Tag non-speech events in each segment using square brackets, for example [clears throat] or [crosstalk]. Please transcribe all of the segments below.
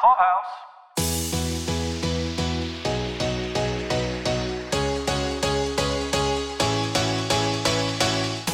Clubhouse.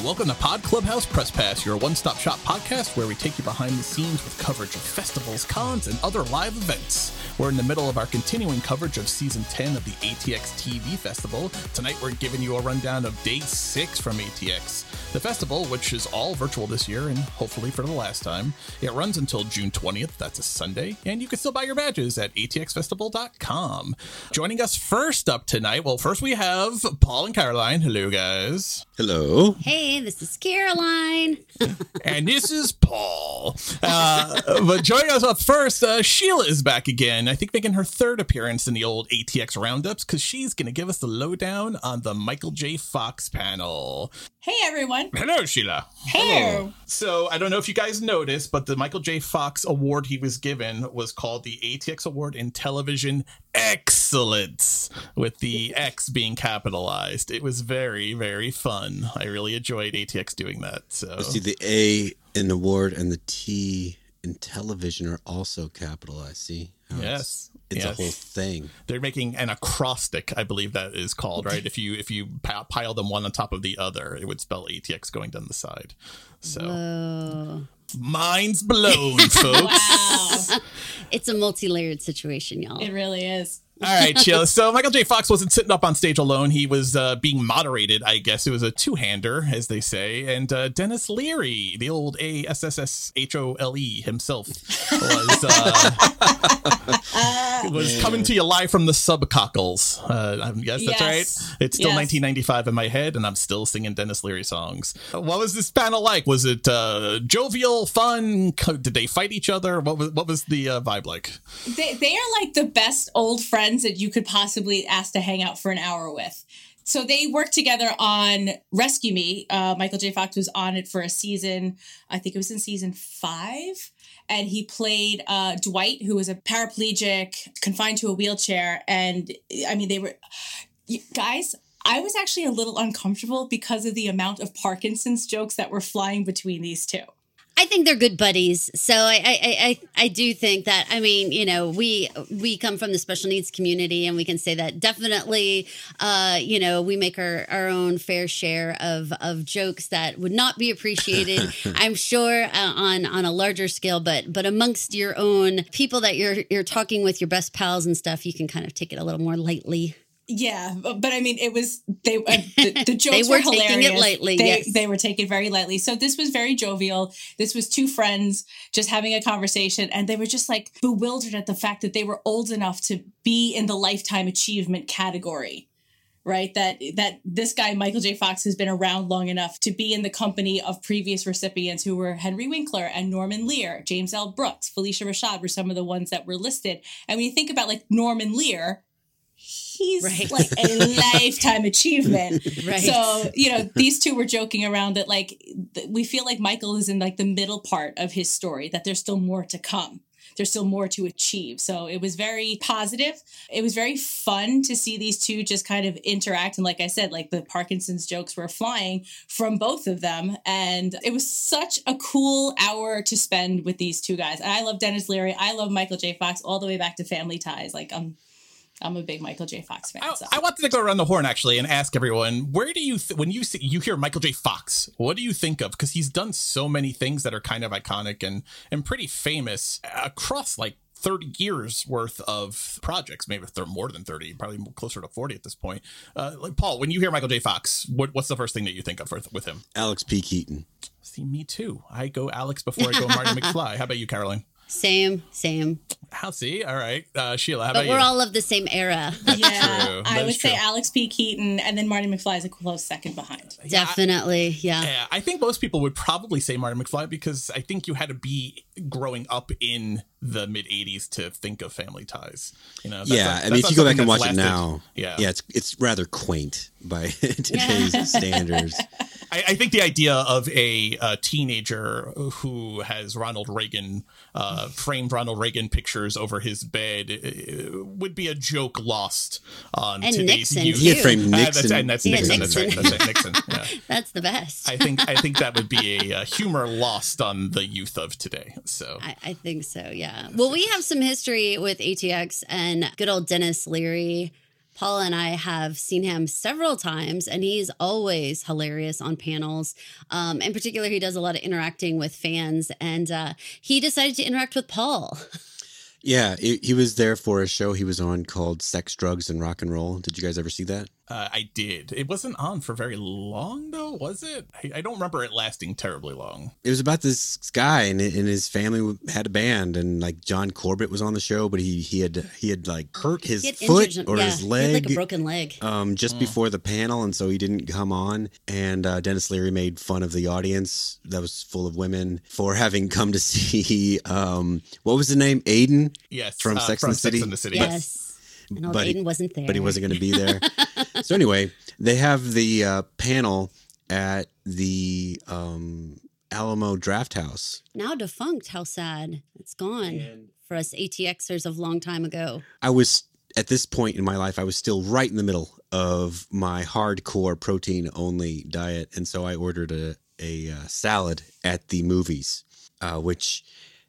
Welcome to Pod Clubhouse Press Pass, your one stop shop podcast where we take you behind the scenes with coverage of festivals, cons, and other live events. We're in the middle of our continuing coverage of season 10 of the ATX TV Festival. Tonight, we're giving you a rundown of day six from ATX. The festival, which is all virtual this year and hopefully for the last time, it runs until June 20th. That's a Sunday. And you can still buy your badges at atxfestival.com. Joining us first up tonight, well, first we have Paul and Caroline. Hello, guys. Hello. Hey, this is Caroline. [laughs] and this is Paul. Uh, but joining us up first, uh, Sheila is back again. I think making her third appearance in the old ATX roundups because she's going to give us the lowdown on the Michael J. Fox panel. Hey everyone. Hello, Sheila. Hello. So I don't know if you guys noticed, but the Michael J. Fox award he was given was called the ATX Award in Television Excellence, with the X being capitalized. It was very, very fun. I really enjoyed ATX doing that. So See, the A in award and the T in television are also capitalized. See? How Yes. It's, it's Yes. a whole thing. they're making an acrostic, I believe that is called, right? if you if you pi- pile them one on top of the other, it would spell ATX going down the side. So Whoa. Mind's blown, folks. Wow. It's a multi layered situation, y'all. it really is. All right, chill. So Michael J. Fox wasn't sitting up on stage alone. He was uh, being moderated, I guess. It was a two-hander, as they say. And uh, Denis Leary, the old A S S S H O L E himself, was uh, [laughs] was coming to you live from the subcockles. Uh, I guess that's Yes. right. It's still Yes. 1995 in my head, and I'm still singing Denis Leary songs. What was this panel like? Was it uh, jovial, fun? Did they fight each other? What was what was the uh, vibe like? They they are like the best old friends that you could possibly ask to hang out for an hour with. So they worked together on Rescue Me. Uh, Michael J. Fox was on it for a season. I think it was in season five. And he played uh, Dwight, who was a paraplegic, confined to a wheelchair. And I mean, they were, guys, I was actually a little uncomfortable because of the amount of Parkinson's jokes that were flying between these two. I think they're good buddies. So I, I, I, I do think that. I mean, you know, we we come from the special needs community, and we can say that definitely. Uh, you know, we make our, our own fair share of of jokes that would not be appreciated. [laughs] I'm sure uh, on on a larger scale, but but amongst your own people that you're you're talking with, your best pals and stuff, you can kind of take it a little more lightly. Yeah, but, I mean, it was they uh, [laughs] the, the jokes were were, taking it lightly, They yes. they were taken very lightly. So this was very jovial. This was two friends just having a conversation, and they were just like bewildered at the fact that they were old enough to be in the lifetime achievement category. Right, that that this guy Michael J. Fox has been around long enough to be in the company of previous recipients who were Henry Winkler and Norman Lear, James L. Brooks, Phylicia Rashad were some of the ones that were listed. And when you think about like Norman Lear, he's Right. like a lifetime achievement. [laughs] Right. So, you know, these two were joking around that like th- we feel like Michael is in like the middle part of his story, that there's still more to come. There's still more to achieve. So it was very positive. It was very fun to see these two just kind of interact. And like I said, like the Parkinson's jokes were flying from both of them. And it was such a cool hour to spend with these two guys. And I love Denis Leary. I love Michael J. Fox all the way back to Family Ties. Like I'm I'm a big Michael J. Fox fan. I, so. I wanted to go around the horn actually and ask everyone where do you th- when you see, you hear Michael J. Fox, what do you think of? Because he's done so many things that are kind of iconic and and pretty famous across like. 30 years worth of projects, maybe if they're more than 30, probably closer to 40 at this point. Uh, like Paul, when you hear Michael J. Fox, what, what's the first thing that you think of with, with him? Alex P. Keaton. See, me too. I go Alex before I go Marty [laughs] McFly. How about you, Caroline? Same, same. How see? All right, uh, Sheila. How But about we're you? all of the same era. [laughs] yeah, true. I is would say. Alex P. Keaton, and then Marty McFly is a close second behind. Definitely, yeah. Yeah, I think most people would probably say Marty McFly because I think you had to be growing up in the mid '80s to think of Family Ties. You know, that's yeah, not- I mean, if you go back and watch that's it now, yeah, yeah, it's it's rather quaint by [laughs] today's standards. I, I think the idea of a, a teenager who has Ronald Reagan uh, framed Ronald Reagan pictures over his bed uh, would be a joke lost on And today's Nixon, youth. He had too. framed Uh, that's, Nixon. and that's Yeah, Nixon. That's right. Nixon. That's right. Nixon. Yeah. [laughs] That's the best. I think I think that would be a, uh humor lost on the youth of today. So I, I think so, yeah. Well, we have some history with ATX and good old Denis Leary. Paul and I have seen him several times, and he's always hilarious on panels. Um, in particular, he does a lot of interacting with fans, and uh, he decided to interact with Paul. Yeah, he, he was there for a show he was on called Sex, Drugs, and Rock and Roll. Did you guys ever see that? Uh, I did. It wasn't on for very long, though, was it? I, I don't remember it lasting terribly long. It was about this guy and, and his family had a band and like John Corbett was on the show, but he he had he had like hurt his foot injured- or yeah, his he had, leg like a broken leg. um, just before the panel, and so he didn't come on. And uh, Dennis Leary made fun of the audience that was full of women for [laughs] having come to see um, what was the name Aiden, Yes, From uh, Sex from and the City? Sex and the City. Yes. And old but he- Aiden wasn't there. but he wasn't going to be there. [laughs] so anyway, they have the uh, panel at the um, Alamo Drafthouse. Now defunct. How sad. It's gone for us ATXers of long time ago. I was at this point in my life, I was still right in the middle of my hardcore protein only diet, and so I ordered a a uh, salad at the movies, uh, which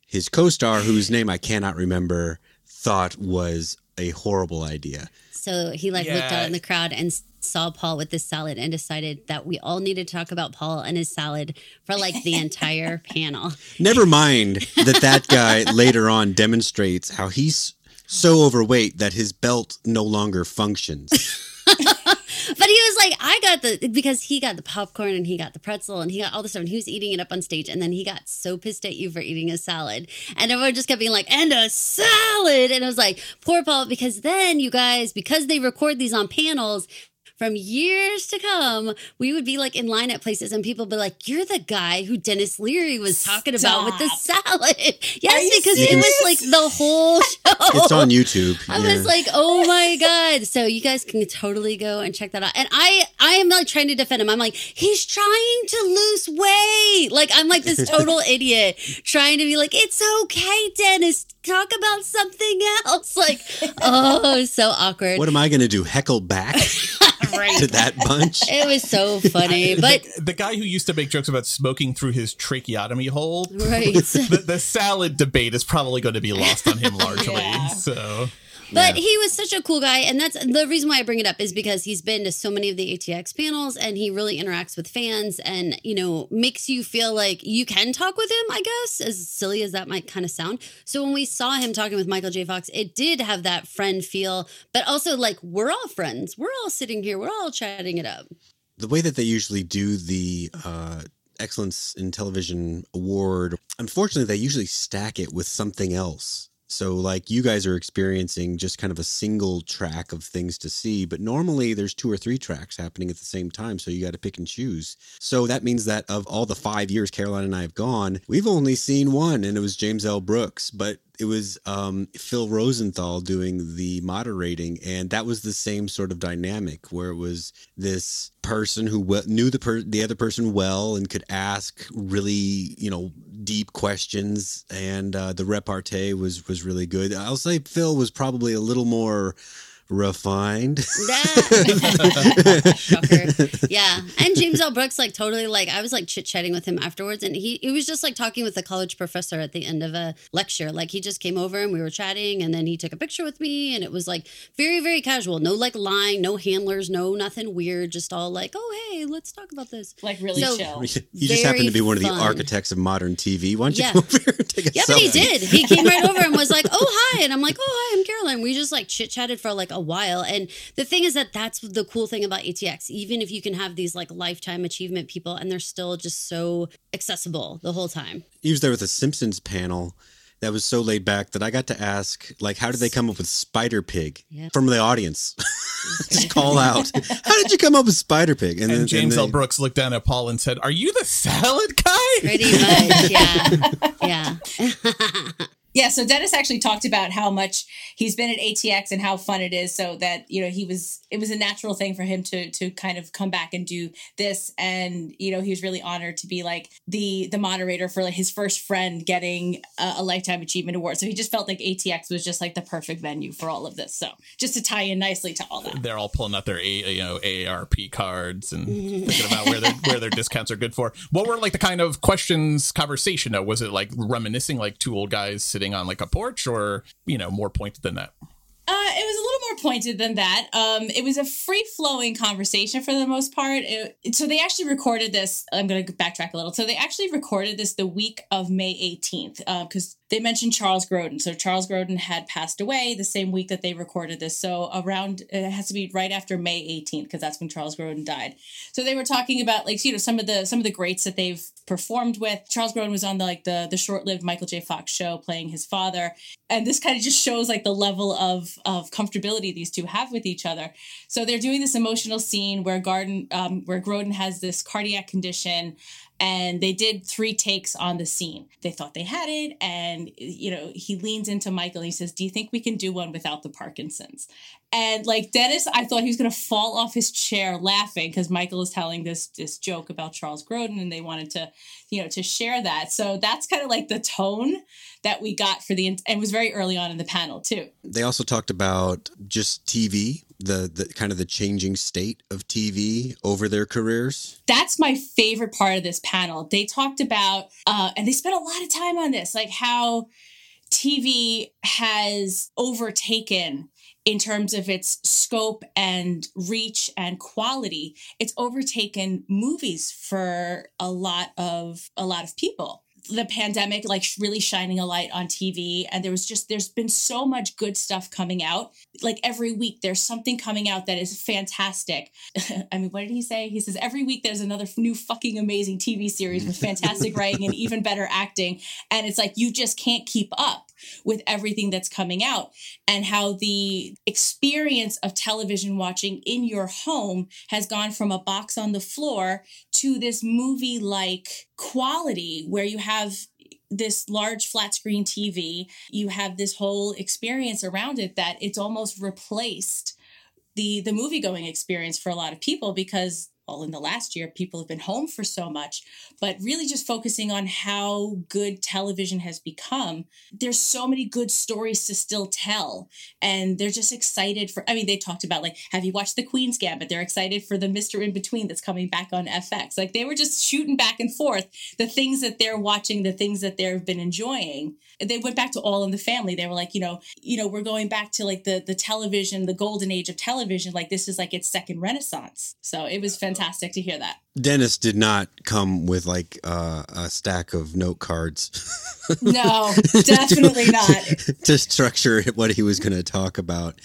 his co-star, whose name I cannot remember, thought was a horrible idea. So he like looked out in the crowd and saw Paul with this salad and decided that we all need to talk about Paul and his salad for like the entire [laughs] panel. Never mind that that guy [laughs] later on demonstrates how he's so overweight that his belt no longer functions. But he was like, I got the because he got the popcorn and he got the pretzel and he got all the stuff and he was eating it up on stage and then he got so pissed at you for eating a salad and everyone just kept being like, and a salad and I was like, poor Paul because then you guys because they record these on panels. From years to come, we would be like in line at places and people would be like, You're the guy who Denis Leary was talking about with the salad. [laughs] yes, you because it was like the whole [laughs] show. it's on YouTube. I yeah. was like, oh my god! So you guys can totally go and check that out. And I, I am like trying to defend him. I'm like, he's trying to lose weight. Like I'm like this total [laughs] idiot trying to be like, it's okay, Dennis. Talk about something else. Like, oh, so awkward. what am I going to do? Heckle back [laughs] to that bunch? It was so funny, but the, the guy who used to make jokes about smoking through his tracheotomy hole. right. [laughs] The, the salad debate is probably going to be lost on him largely. [laughs] Yeah. So But he was such a cool guy, and that's the reason why I bring it up is because he's been to so many of the ATX panels, and he really interacts with fans, and you know makes you feel like you can talk with him. I guess as silly as that might kind of sound. So when we saw him talking with Michael J. Fox, it did have that friend feel, but also like we're all friends. We're all sitting here. We're all chatting it up. the way that they usually do the uh, excellence in television award unfortunately they usually stack it with something else so like you guys are experiencing just kind of a single track of things to see but normally there's two or three tracks happening at the same time so you got to pick and choose. So that means that of all the five years caroline and i have gone we've only seen one and it was james l. Brooks but it was um, Phil Rosenthal doing the moderating, and that was the same sort of dynamic where it was this person who we- knew the per- the other person well and could ask really you know deep questions, and uh, the repartee was was really good. I'll say Phil was probably a little more refined. That- [laughs] Yeah. And James L. Brooks, like totally like I was like chit chatting with him afterwards and he he was just like talking with a college professor at the end of a lecture. Like he just came over and we were chatting and then he took a picture with me and it was like very, very casual. No like lying, no handlers, no nothing weird, just all like, Oh hey, let's talk about this. Like really So- chill. you just happen to be one of the fun. architects of modern TV. Why don't you Yeah. come over and take a Yeah, but he did. He came right over and was like, "Oh, hi," and I'm like, "Oh, hi, I'm Caroline." We just like chit chatted for like a while, and the thing is that that's the cool thing about ATX. Even if you can have these like lifetime achievement people, and they're still just so accessible the whole time. he was there with a Simpsons panel that was so laid back that I got to ask, like, how did they come up with Spider Pig Yeah. from the audience? [laughs] Just [laughs] call out, how did you come up with Spider Pig? and, then James they- L. Brooks looked down at Paul and said, "Are you the salad guy?" Pretty much, yeah, [laughs] yeah. Yeah, so Dennis actually talked about how much he's been at ATX and how fun it is. So that you know he was it was a natural thing for him to to kind of come back and do this, and you know he was really honored to be like the the moderator for like his first friend getting a, a lifetime achievement award. So he just felt like ATX was just like the perfect venue for all of this. So just to tie in nicely to all that, they're all pulling out their A, you know AARP cards and [laughs] thinking about where their where their discounts are good for. What were like the kind of questions conversation? Though? Was it like reminiscing like two old guys sitting on like a porch, or you know more pointed than that? Uh, it was a little more pointed than that. Um, it was a free flowing conversation for the most part. It, so they actually recorded this. I'm going to backtrack a little. So they actually recorded this the week of May 18th because uh, they mentioned Charles Grodin. So Charles Grodin had passed away the same week that they recorded this. So around it has to be right after May 18th because that's when Charles Grodin died. So they were talking about like you know some of the some of the greats that they've performed with. Charles Grodin was on the like the the short-lived Michael J. Fox show playing his father. And this kind of just shows like the level of of comfortability these two have with each other. So they're doing this emotional scene where Garden um, where Grodin has this cardiac condition and they did three takes on the scene. They thought they had it, and you know he leans into Michael. and he says, "Do you think we can do one without the Parkinsons?" And like Dennis, I thought he was going to fall off his chair laughing because Michael is telling this this joke about Charles Grodin, and they wanted to, you know, to share that. So that's kind of like the tone that we got for the and it was very early on in the panel too. They also talked about just TV, the the kind of the changing state of TV over their careers. That's my favorite part of this panel. They talked about uh, and they spent a lot of time on this, like how TV has overtaken in terms of its scope and reach and quality it's overtaken movies for a lot of a lot of people. The pandemic like really shining a light on TV and there was just there's been so much good stuff coming out. Like every week there's something coming out that is fantastic. [laughs] I mean what did he say? He says every week there's another new fucking amazing TV series with fantastic writing and even better acting. And it's like you just can't keep up with everything that's coming out and how the experience of television watching in your home has gone from a box on the floor to this movie like quality where you have this large flat screen TV, you have this whole experience around it that it's almost replaced the the movie going experience for a lot of people because well, in the last year, people have been home for so much, but really just focusing on how good television has become. There's so many good stories to still tell. And they're just excited for, I mean, they talked about like, have you watched The Queen's Gambit? They're excited for the Mr. In Between that's coming back on FX. Like they were just shooting back and forth the things that they're watching, the things that they've been enjoying. They went back to All in the Family. They were like, you know, you know, we're going back to like the the television, the golden age of television. Like this is like its second renaissance. So it was fantastic fantastic to hear that. Dennis did not come with like uh, a stack of note cards. no, [laughs] definitely not. [laughs] to structure what he was going to talk about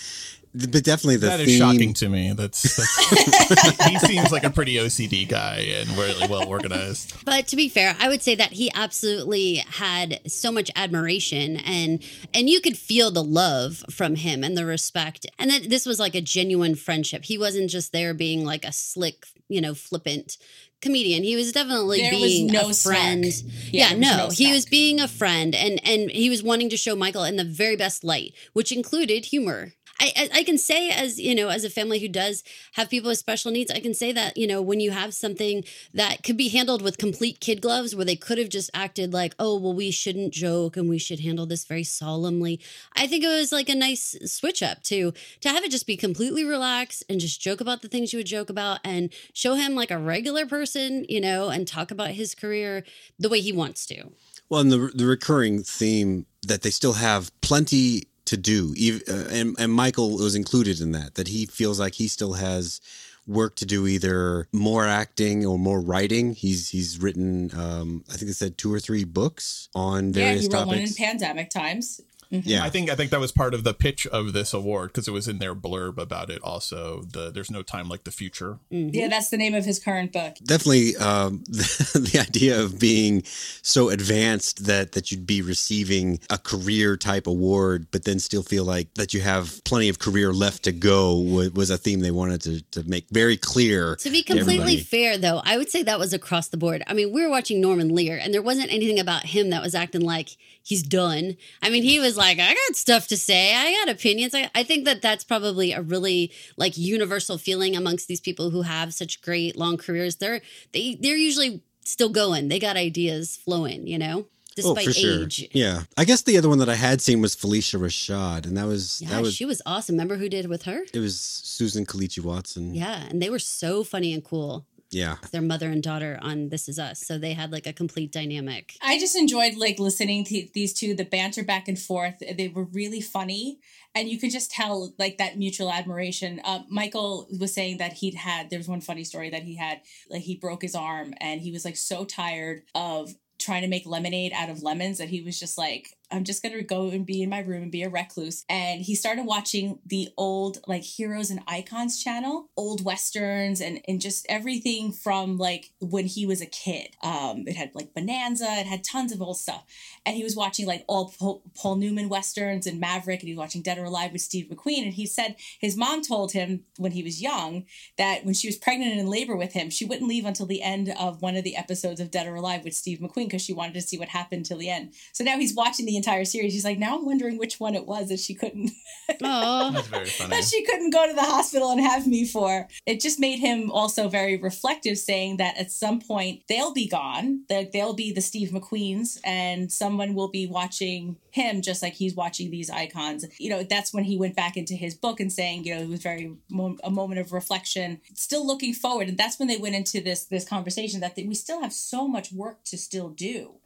but definitely the that theme. is shocking to me. That's, [laughs] that's [laughs] he seems like a pretty OCD guy and really well organized. But to be fair, I would say that he absolutely had so much admiration and and you could feel the love from him and the respect, and that this was like a genuine friendship. He wasn't just there being like a slick, you know, flippant comedian. He was definitely there being was no a friend. Yeah, Yeah, no, he was being a friend, and and he was wanting to show Michael in the very best light, which included humor. I, I can say as you know as a family who does have people with special needs i can say that you know when you have something that could be handled with complete kid gloves where they could have just acted like oh well we shouldn't joke and we should handle this very solemnly i think it was like a nice switch up to to have it just be completely relaxed and just joke about the things you would joke about and show him like a regular person you know and talk about his career the way he wants to. Well and the, the recurring theme that they still have plenty to do. Uh, and, and Michael was included in that, that he feels like he still has work to do either more acting or more writing. He's he's written um, I think they said two or three books on various yeah, he wrote topics. one in pandemic times. Mm-hmm. Yeah, I think I think that was part of the pitch of this award because it was in their blurb about it. Also, the there's no time like the future. Mm-hmm. Yeah, that's the name of his current book. Definitely, um, [laughs] the, the, idea of being so advanced that that you'd be receiving a career type award, but then still feel like that you have plenty of career left to go was, was a theme they wanted to to make very clear. To be completely to fair, though, I would say that was across the board. I mean, we were watching Norman Lear, and there wasn't anything about him that was acting like he's done. I mean, he was like, I got stuff to say. I got opinions. I, I think that that's probably a really like universal feeling amongst these people who have such great long careers. They're they they're usually still going. They got ideas flowing, you know, oh, despite age. Yeah. I guess the other one that I had seen was Phylicia Rashad, and that was Yeah, that was she was awesome. Remember who did with her? it was Susan Kelechi Watson. Yeah, and they were so funny and cool. Yeah. Their mother and daughter on This Is Us, so they had like a complete dynamic. I just enjoyed like listening to these two, the banter back and forth. They were really funny, and you could just tell like that mutual admiration. Uh, Michael was saying that he'd had. There's one funny story that he had. Like he broke his arm, and he was like so tired of trying to make lemonade out of lemons that he was just like i'm just gonna go and be in my room and be a recluse. And he started watching the old like heroes and icons channel old westerns and and just everything from like when he was a kid. Um it had like bonanza it had tons of old stuff. And he was watching like all paul, paul newman westerns and maverick and he was watching dead or alive with steve mcqueen. And he said his mom told him when he was young that when she was pregnant and in labor with him she wouldn't leave until the end of one of the episodes of dead or alive with steve mcqueen because she wanted to see what happened till the end. So now he's watching the entire series he's like now i'm wondering which one it was that she couldn't [laughs] Oh, That's very funny. that she couldn't go to the hospital and have me for. It just made him also very reflective, saying that at some point they'll be gone, that they'll be the Steve McQueens, and someone will be watching him just like he's watching these icons. You know, that's when he went back into his book and saying, you know, it was very mo- a moment of reflection, still looking forward, and that's when they went into this this conversation that we still have so much work to still do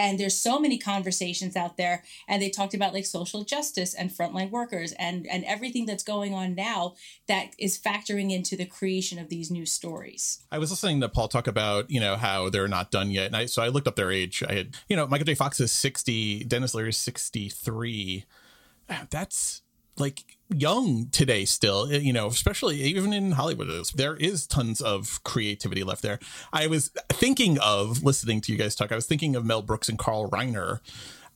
and there's so many conversations out there and they talked about like social justice and frontline workers and and everything that's going on now that is factoring into the creation of these new stories I was listening to Paul talk about, you know, how they're not done yet. And I, so I looked up their age. I had, you know, Michael J. Fox is 60, Denis Leary is 63. Ah, That's like young today still, eh, you know, especially even in Hollywood. There is tons of creativity left there. I was thinking of listening to you guys talk. I was thinking of Mel Brooks and Carl Reiner.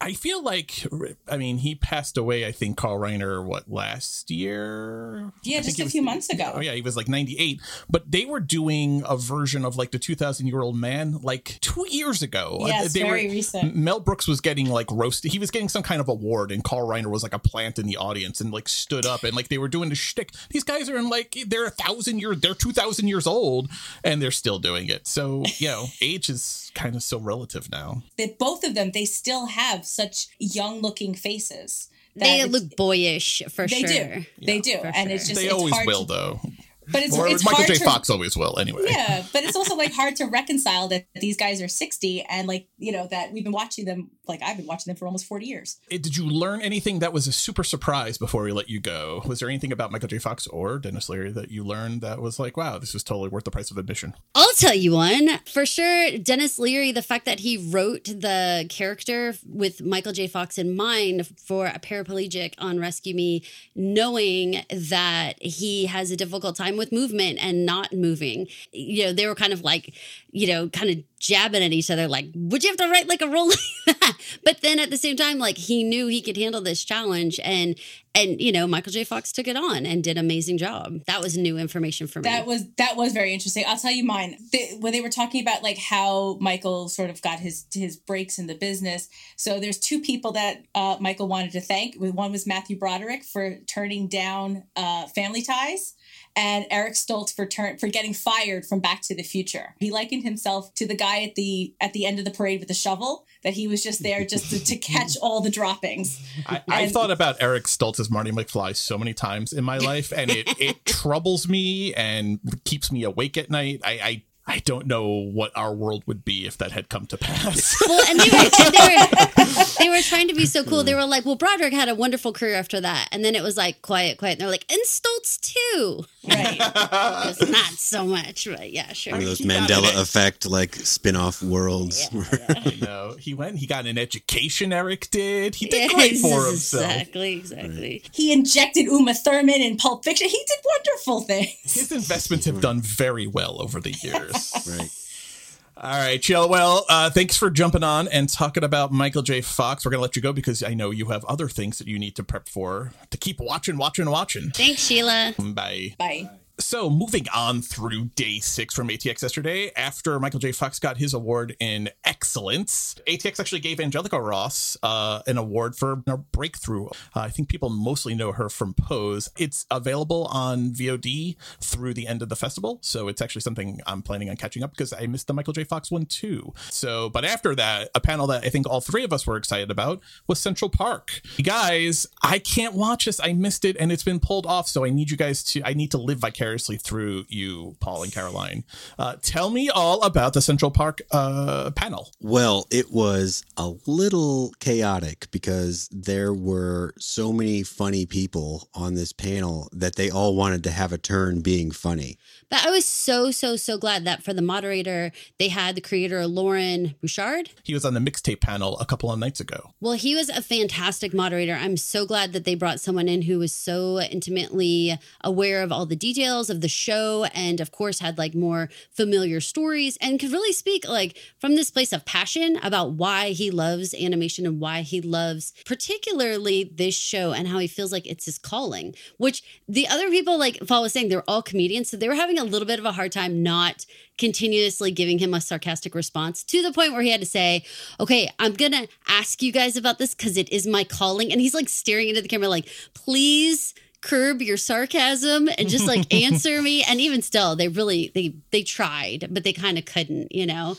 I feel like, I mean, he passed away, I think, Carl Reiner, what, last year? yeah I just a was- few months ago Oh yeah, he was like 98, but they were doing a version of like the 2000 year old man like 2 years ago. Uh, Yes, they very recent. Mel Brooks was getting like roasted. He was getting some kind of award and Carl Reiner was like a plant in the audience and like stood up and like they were doing the shtick. These guys are in like they're a thousand years, they're 2000 years old and they're still doing it. So, you know, [laughs] age is kind of so relative now. that both of them they still have such young looking faces. They look boyish for they sure. do they do for and it's just they it's always hard will to, though. But it's, Or it's Michael hard J. to, Fox always will anyway. yeah but it's also like hard to reconcile that these guys are 60 and like you know that we've been watching them like i've been watching them for almost 40 years Eh, Did you learn anything that was a super surprise before we let you go? Was there anything about Michael J. Fox or Denis Leary that you learned that was like, wow, this is totally worth the price of admission? I'll tell you one for sure. Denis Leary, the fact that he wrote the character with Michael J. Fox in mind for a paraplegic on Rescue Me, knowing that he has a difficult time with movement and not moving. You know, they were kind of like, you know, kind of jabbing at each other, like, would you have to write like a role? [laughs] But then at the same time, like he knew he could handle this challenge and and you know, Michael J. Fox took it on and did an amazing job. That was new information for me. That was that was very interesting. I'll tell you mine. When they were talking about like how Michael sort of got his his breaks in the business. So there's two people that uh, Michael wanted to thank. One was Matthew Broderick for turning down uh, Family Ties, and Eric Stoltz for turn for getting fired from Back to the Future. He likened himself to the guy at the at the end of the parade with the shovel. That he was just there just to, to catch all the droppings. I, I've thought about Eric Stoltz as Marty McFly so many times in my life, and it, it [laughs] troubles me and keeps me awake at night. I, I I don't know what our world would be if that had come to pass. well, and they were, and they were they were trying to be so cool. They were like, "Well, Broderick had a wonderful career after that," and then it was like quiet, quiet. And they're like, "And Stoltz too." Right. [laughs] Just not so much, but yeah, sure. One of those He Mandela effect like spin-off worlds. I [laughs] know he went. He got an education. Eric did. He did Yeah, great for himself. Exactly, exactly. he injected Uma Thurman in Pulp Fiction. He did wonderful things. His investments have done very well over the years. right. All right, Jill. Well, uh, thanks for jumping on and talking about Michael J. Fox. We're going to let you go because I know you have other things that you need to prep for to keep watching, watching, watching. Thanks, Sheila. Bye. Bye. So, moving on through day six from ATX yesterday, after Michael J. Fox got his award in excellence, ATX actually gave Angelica Ross uh, an award for a breakthrough. Uh, I think people mostly know her from Pose. It's available on VOD through the end of the festival, so it's actually something I'm planning on catching up because I missed the Michael J. Fox one too. So, but after that, a panel that I think all three of us were excited about was Central Park. You guys, I can't watch this. I missed it, and it's been pulled off. So I need you guys to. I need to live vicariously through you, Paul and Caroline. Uh, tell me all about the Central Park uh, panel. Well, it was a little chaotic because there were so many funny people on this panel that they all wanted to have a turn being funny. But I was so, so, so glad that for the moderator, they had the creator Loren Bouchard. He was on the mixtape panel a couple of nights ago. Well, he was a fantastic moderator. I'm so glad that they brought someone in who was so intimately aware of all the details of the show and, of course, had like more familiar stories and could really speak like from this place of passion about why he loves animation and why he loves particularly this show and how he feels like it's his calling, which the other people, like Paul was saying, they're all comedians. So they were having a little bit of a hard time not continuously giving him a sarcastic response to the point where he had to say, Okay, I'm to ask you guys about this because it is my calling. And he's like staring into the camera, like, please curb your sarcasm and just like [laughs] answer me and even still they really they they tried but they kind of couldn't you know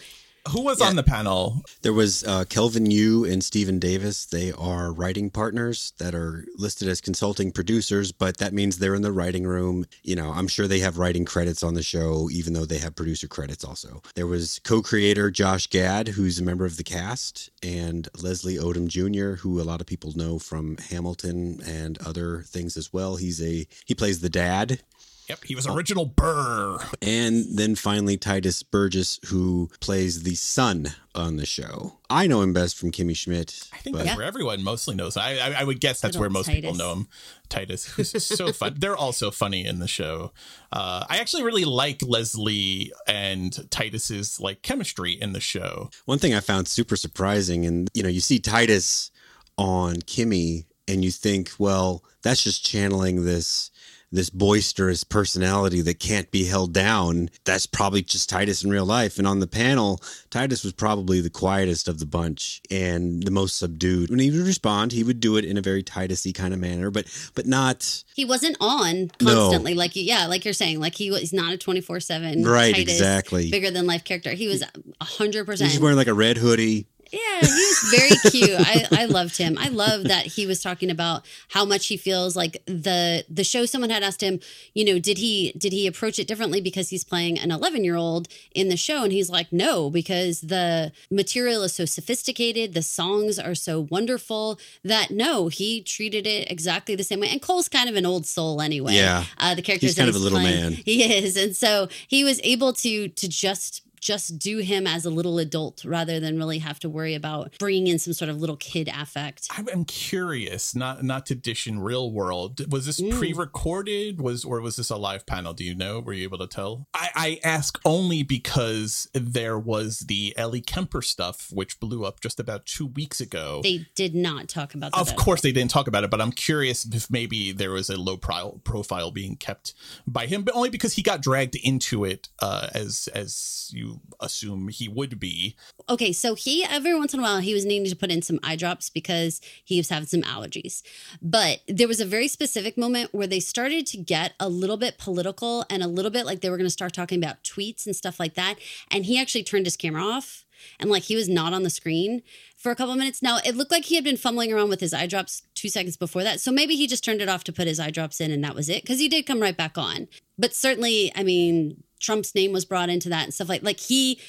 who was yeah. on the panel? There was uh, Kelvin Yu and Stephen Davis. They are writing partners that are listed as consulting producers, but that means they're in the writing room. You know, I'm sure they have writing credits on the show, even though they have producer credits also. There was co creator Josh Gad, who's a member of the cast, and Leslie Odom Jr., who a lot of people know from Hamilton and other things as well. He's a, he plays the dad Yep, he was original Burr. And then finally Tituss Burgess, who plays the son on the show. I know him best from Kimmy Schmidt. I think that's yeah. where everyone mostly knows. I I, I would guess that's where most Tituss. people know him. Tituss, who's so [laughs] fun. They're also funny in the show. Uh, I actually really like Leslie and Tituss's like chemistry in the show. One thing I found super surprising, and you know, you see Tituss on Kimmy, and you think, well, that's just channeling this this boisterous personality that can't be held down. That's probably just Tituss in real life. And on the panel, Tituss was probably the quietest of the bunch and the most subdued. When he would respond, he would do it in a very Titussy kind of manner, but but not. He wasn't on constantly, no. like yeah, like you're saying, like he was not a twenty four seven. Right, exactly. Bigger than life character. He was hundred percent. He's wearing like a red hoodie yeah, he was very cute. I, I loved him. I love that he was talking about how much he feels like the the show. Someone had asked him, you know, did he did he approach it differently because he's playing an 11 year old in the show? And he's like, no, because the material is so sophisticated, the songs are so wonderful that no, he treated it exactly the same way. And Cole's kind of an old soul anyway. Yeah, uh, the character he's kind of a little playing, man. [laughs] He is, and so he was able to to just just do him as a little adult rather than really have to worry about bringing in some sort of little kid affect. I'm curious, not not to dish in real world. Was this mm. pre-recorded? Was or was this a live panel? Do you know? Were you able to tell? I, I ask only because there was the Ellie Kemper stuff, which blew up just about two weeks ago. They did not talk about that. Of course, they didn't talk about it, but I'm curious if maybe there was a low pro- profile being kept by him, but only because he got dragged into it uh, as as you assume he would be. Okay, so he every once in a while he was needing to put in some eye drops because he was having some allergies. But there was a very specific moment where they started to get a little bit political and a little bit like they were going to start talking about tweets and stuff like that. And he actually turned his camera off and like he was not on the screen for a couple minutes. Now it looked like he had been fumbling around with his eye drops two seconds before that. So maybe he just turned it off to put his eye drops in and that was it because he did come right back on. But certainly, I mean, Trump's name was brought into that and stuff like like he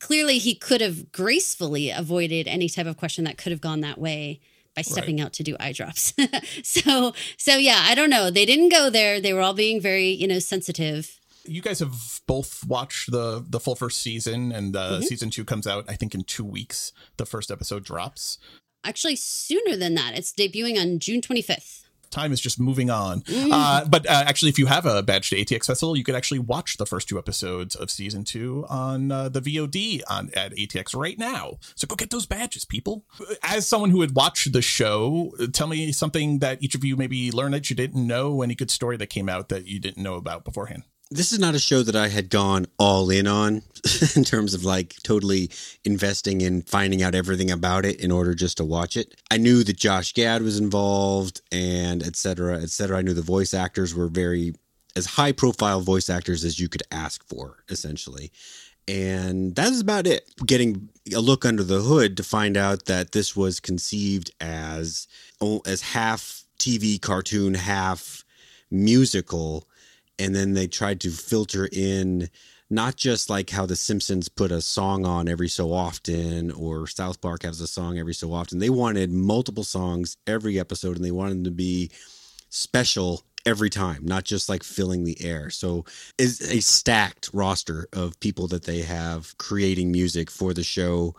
clearly he could have gracefully avoided any type of question that could have gone that way by stepping right. out to do eye drops. [laughs] so so yeah, I don't know. They didn't go there. They were all being very, you know, sensitive. You guys have both watched the the full first season and uh, mm-hmm. season 2 comes out I think in 2 weeks. The first episode drops. Actually sooner than that. It's debuting on June 25th time is just moving on. Mm. Uh, but uh, actually, if you have a badge to ATX Festival, you could actually watch the first two episodes of season two on uh, the VOD on at ATX right now. So go get those badges, people. As someone who had watched the show, tell me something that each of you maybe learned that you didn't know, any good story that came out that you didn't know about beforehand. This is not a show that I had gone all in on [laughs] in terms of like totally investing in finding out everything about it in order just to watch it. I knew that Josh Gad was involved and et cetera, et cetera. I knew the voice actors were very as high profile voice actors as you could ask for, essentially. And that is about it. Getting a look under the hood to find out that this was conceived as as half TV cartoon, half musical, and then they tried to filter in not just like how the Simpsons put a song on every so often or South Park has a song every so often. They wanted multiple songs every episode and they wanted them to be special every time, not just like filling the air. So is a stacked roster of people that they have creating music for the show.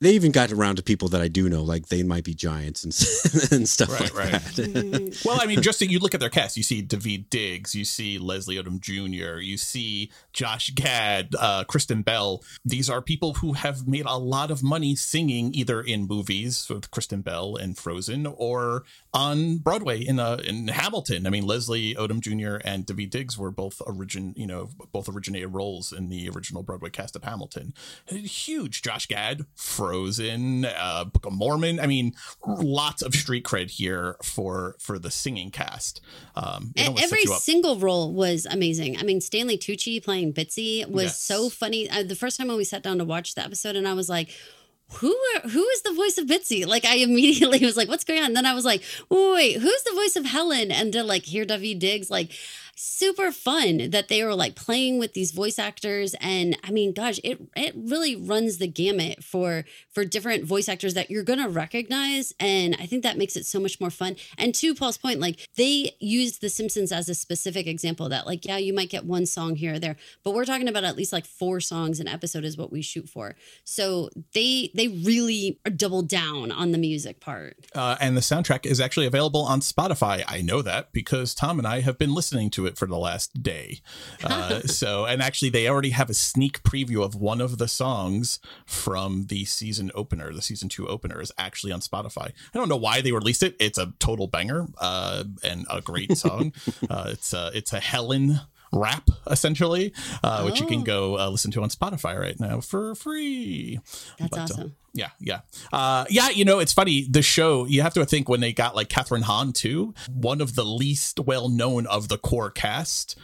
They even got around to people that I do know, like they might be giants and, [laughs] and stuff Right, like right. that. [laughs] Well, I mean, just that you look at their cast, you see Daveed Diggs, you see Leslie Odom Jr., you see Josh Gad, uh, Kristen Bell. These are people who have made a lot of money singing either in movies with Kristen Bell and Frozen or on Broadway in uh, in Hamilton. I mean, Leslie Odom Jr. and Daveed Diggs were both origin, you know, both originated roles in the original Broadway cast of Hamilton. Huge. Josh Gad, Frozen, uh, Book of Mormon. I mean, lots of street cred here for for the singing cast. Um, every single role was amazing. I mean, Stanley Tucci playing Bitsy was Yes. so funny. Uh, the first time when we sat down to watch the episode, and I was like, "Who are, who is the voice of Bitsy?" Like, I [laughs] immediately was like, "What's going on?" And then I was like, "Wait, who's the voice of Helen?" And to like hear Daveed Diggs, like super fun that they were like playing with these voice actors. And i mean gosh it it really runs the gamut for for different voice actors that you're gonna recognize. And i think that makes it so much more fun. And to paul's point like they used the simpsons as a specific example that like yeah you might get one song here or there but we're talking about at least like four songs an episode is what we shoot for. So they they really doubled down on the music part. Uh, and the soundtrack is actually available on Spotify. I know that because Tom and I have been listening to it for the last day. Uh, [laughs] so, and actually, they already have a sneak preview of one of the songs from the season opener. The season two opener is actually on Spotify. I don't know why they released it. It's a total banger uh, and a great song. [laughs] uh, it's a it's a Helen rap essentially, uh, which you can go uh, listen to on Spotify right now for free. that's But, uh, awesome yeah, yeah, uh, yeah. You know, it's funny. The show you have to think when they got like Kathryn Hahn too, one of the least well known of the core cast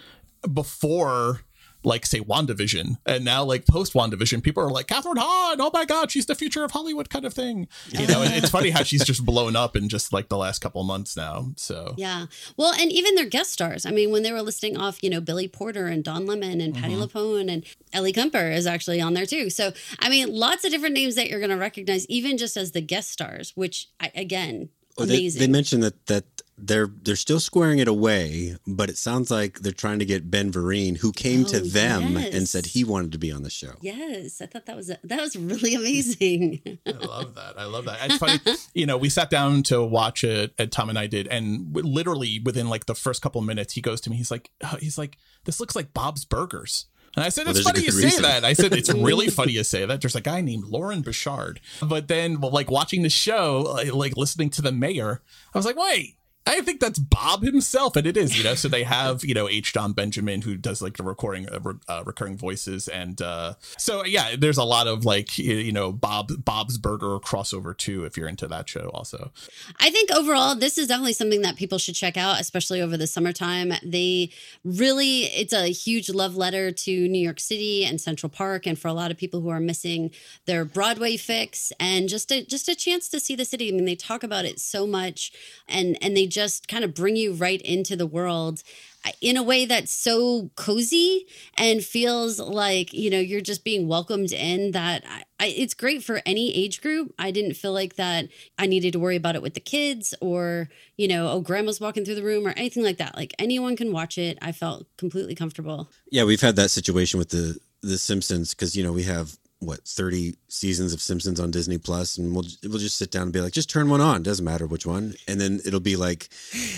before. Like say WandaVision, and now like post WandaVision, people are like Kathryn Hahn. Oh my God, she's the future of Hollywood, kind of thing. You know, it's funny how she's just blown up in just like the last couple months now. So Yeah. Well, and even their guest stars. I mean, when they were listing off, you know, Billy Porter and Don Lemon and Patti Mm-hmm. LuPone and Ellie Kemper is actually on there too. So, I mean, lots of different names that you're going to recognize, even just as the guest stars, which, I, again, Well, they, amazing. they mentioned that that they're they're still squaring it away, but it sounds like they're trying to get Ben Vereen, who came to Oh, them and said he wanted to be on the show. yes, I thought that was that was really amazing. [laughs] I love that. I love that. It's funny. you know, we sat down to watch it, and Tom and I did, and w- literally within like the first couple of minutes, he goes to me. He's like, uh, he's like, this looks like Bob's Burgers. And I said, Well, it's there's funny you good say that. I said, it's really [laughs] funny you say that. There's a guy named Loren Bouchard. But then, well, like watching the show, like, like listening to the mayor, I was like, wait, I think that's Bob himself, and it is, you know. So they have, you know, H. Jon Benjamin who does like the recording, uh, re- uh, recurring voices, and uh, so yeah, there's a lot of like, you know, Bob Bob's Burger crossover too, if you're into that show, also. I think overall, this is definitely something that people should check out, especially over the summertime. They really, it's a huge love letter to New York City and Central Park, and for a lot of people who are missing their Broadway fix, and just a just a chance to see the city. I mean, they talk about it so much, and and they just kind of bring you right into the world uh, in a way that's so cozy and feels like you know you're just being welcomed in that I, I, it's great for any age group. I didn't feel like that i needed to worry about it with the kids or you know oh grandma's walking through the room or anything like that. Like anyone can watch it. I felt completely comfortable. Yeah, we've had that situation with the the Simpsons because you know we have what thirty seasons of Simpsons on Disney Plus, and we'll we'll just sit down and be like, just turn one on, doesn't matter which one, and then it'll be like,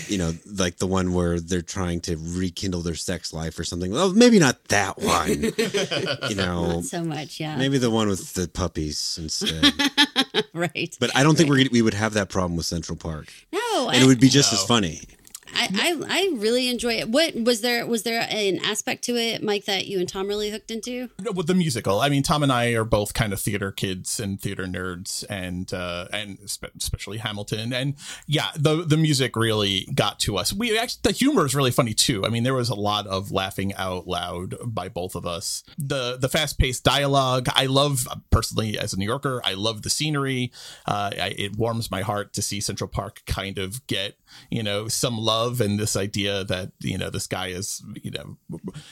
you know, like the one where they're trying to rekindle their sex life or something. Well, maybe not that one, [laughs] you know, not so much yeah. Maybe the one with the puppies instead. [laughs] right. But I don't think we're we would have that problem with Central Park, no and it would be just as funny. I, I, really enjoy it. What was there? Was there an aspect to it, Mike, that you and Tom really hooked into? with the musical. I mean, Tom and I are both kind of theater kids and theater nerds, and uh, and especially Hamilton. And yeah, the the music really got to us. We actually the humor is really funny too. I mean, there was a lot of laughing out loud by both of us. The the fast paced dialogue. I love personally as a New Yorker. I love the scenery. Uh, I, it warms my heart to see Central Park kind of get you know some love and this idea that you know this guy is you know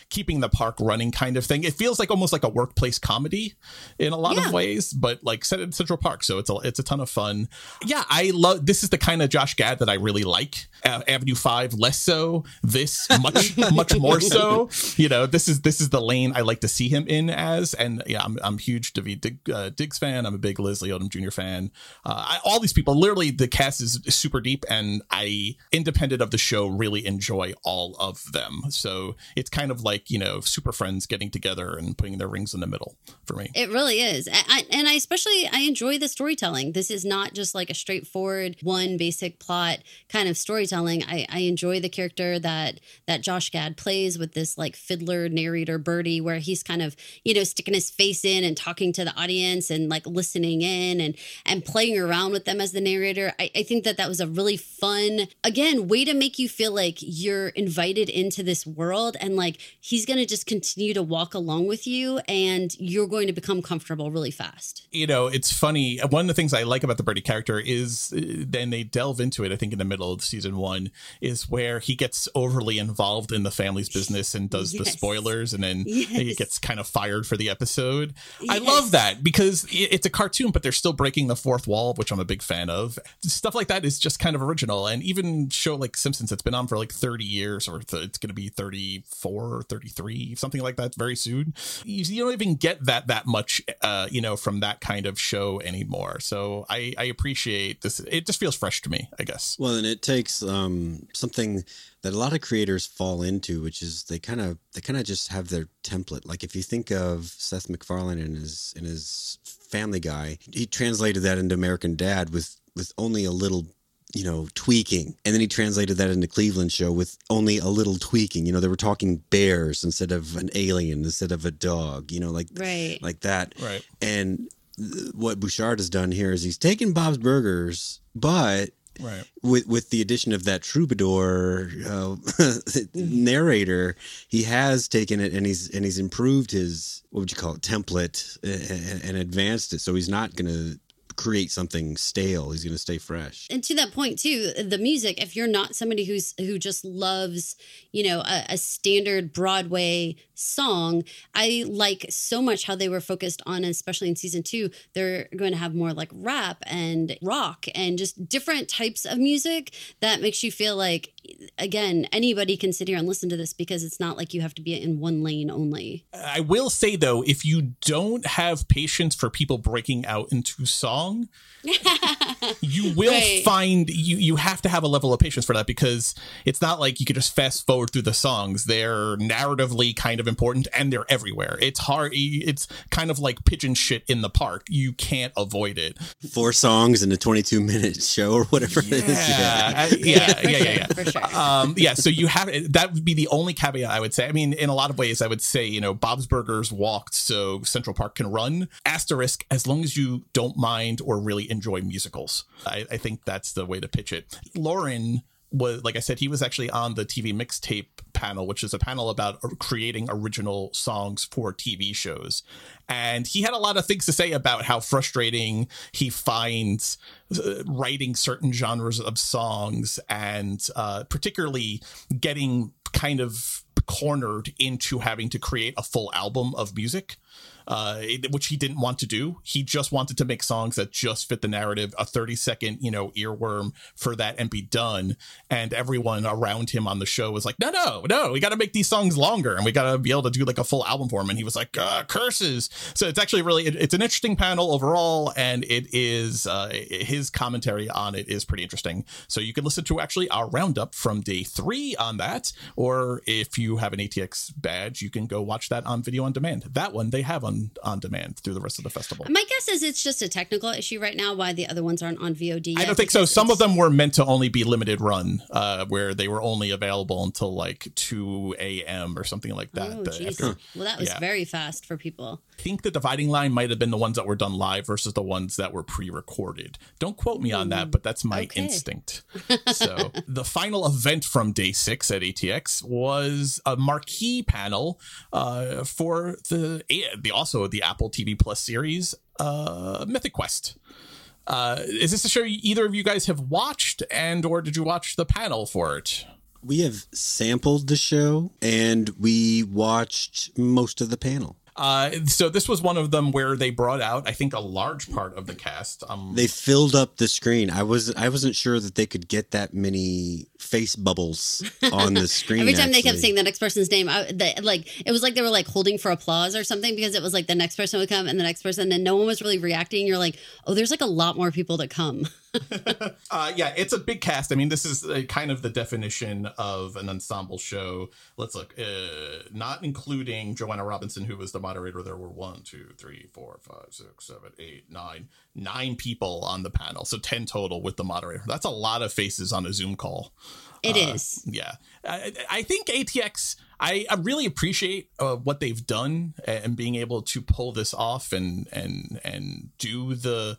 keeping the park running kind of thing. It feels like almost like a workplace comedy in a lot yeah. of ways, but like set in Central Park, so it's a it's a ton of fun. Yeah, I love this is the kind of Josh Gad that I really like. Uh, Avenue Five less so. This much [laughs] much more so. You know, this is this is the lane I like to see him in as. And yeah, I'm I'm huge Daveed Dig, uh, Diggs fan. I'm a big Leslie Odom Jr. fan. Uh, I, all these people, literally, the cast is super deep, and I, independent of the show, really enjoy all of them. So it's kind of like you know super friends getting together and putting their rings in the middle for me. It really is, I, and I especially I enjoy the storytelling. This is not just like a straightforward one basic plot kind of storytelling. I, I enjoy the character that that Josh Gad plays with this like fiddler narrator Birdie, where he's kind of you know sticking his face in and talking to the audience and like listening in and and playing around with them as the narrator. I, I think that that was a really fun again way to make you feel like you're invited into this world and like he's going to just continue to walk along with you and you're going to become comfortable really fast. You know, it's funny. One of the things I like about the Birdie character is uh, then they delve into it. I think in the middle of season one is where he gets overly involved in the family's business and does yes. the spoilers, and then yes. he gets kind of fired for the episode. Yes. I love that because it's a cartoon, but they're still breaking the fourth wall, which I'm a big fan of. Stuff like that is just kind of original, and even show like Simpsons that's been on for like 30 years, or th- it's going to be 34 or 33, something like that, very soon. You, you don't even get that that much, uh, you know, from that kind of show anymore. So I, I appreciate this. It just feels fresh to me, I guess. Well, and it takes um, something that a lot of creators fall into, which is they kind of they kind of just have their template. Like if you think of Seth MacFarlane and his and his Family Guy, he translated that into American Dad with with only a little you know, tweaking. And then he translated that into Cleveland show with only a little tweaking. You know, they were talking bears instead of an alien, instead of a dog, you know, like right. like that. Right. And what Bouchard has done here is he's taken Bob's Burgers, but right. with with the addition of that troubadour uh, [laughs] narrator, he has taken it and he's and he's improved his what would you call it template and, and advanced it. So he's not going to create something stale. He's going to stay fresh. And to that point too, the music. If you're not somebody who's who just loves, you know, a, a, standard Broadway song, I like so much how they were focused on, especially in season two. They're going to have more like rap and rock and just different types of music that makes you feel like, again, anybody can sit here and listen to this because it's not like you have to be in one lane only. I will say though, if you don't have patience for people breaking out into song song [laughs] you will right. find you you have to have a level of patience for that because it's not like you could just fast forward through the songs. They're narratively kind of important and they're everywhere. It's hard it's kind of like pigeon shit in the park. You can't avoid it. Four songs in a 22 minute show or whatever yeah. it is. Yeah yeah. [laughs] yeah yeah, yeah, for sure. Um, yeah so you have that would be the only caveat i would say. I mean in a lot of ways i would say you know bob's burgers walked so central park can run. Asterisk as long as you don't mind or really enjoy musicals. I, I think that's the way to pitch it. Loren was like I said, he was actually on the TV mixtape panel, which is a panel about creating original songs for TV shows. And he had a lot of things to say about how frustrating he finds uh, writing certain genres of songs and uh, particularly getting kind of cornered into having to create a full album of music uh, which he didn't want to do. He just wanted to make songs that just fit the narrative, a 30 second, you know, earworm for that and be done. And everyone around him on the show was like, no, no, no, we got to make these songs longer and we got to be able to do like a full album for him. And he was like, uh, curses. So it's actually really, it, it's an interesting panel overall. And it is, uh, his commentary on it is pretty interesting. So you can listen to actually our roundup from day three on that. Or if you have an ATX badge, you can go watch that on video on demand. That one they have on on demand through the rest of the festival. My guess is it's just a technical issue right now why the other ones aren't on VOD. I don't think so. Some of them were meant to only be limited run, uh, where they were only available until like 2 a.m. or something like that. Oh, The- after- Well, that was yeah. very fast for people. I think the dividing line might have been the ones that were done live versus the ones that were pre-recorded. Don't quote me on that, but that's my okay. instinct. [laughs] So the final event from day six at ATX was a marquee panel uh, for the the also the Apple TV Plus series uh, Mythic Quest. Uh, is this a show either of you guys have watched, and or did you watch the panel for it? We have sampled the show and we watched most of the panel. Uh, so this was one of them where they brought out, I think, a large part of the cast. Um, They filled up the screen. I was I wasn't sure that they could get that many face bubbles on the [laughs] screen. Every time they kept actually. saying the next person's name, I, the, like it was like they were like holding for applause or something because it was like the next person would come and the next person, and no one was really reacting. You're like, oh, there's like a lot more people to come. [laughs] [laughs] Uh, yeah, it's a big cast. I mean, this is uh kind of the definition of an ensemble show. Let's look, uh, not including Joanna Robinson, who was the moderator. There were one, two, three, four, five, six, seven, eight, nine, nine people on the panel. So 10 total with the moderator. That's a lot of faces on a Zoom call. It Uh, is. Yeah, I, I think ATX. I, I really appreciate uh, what they've done and being able to pull this off and and and do the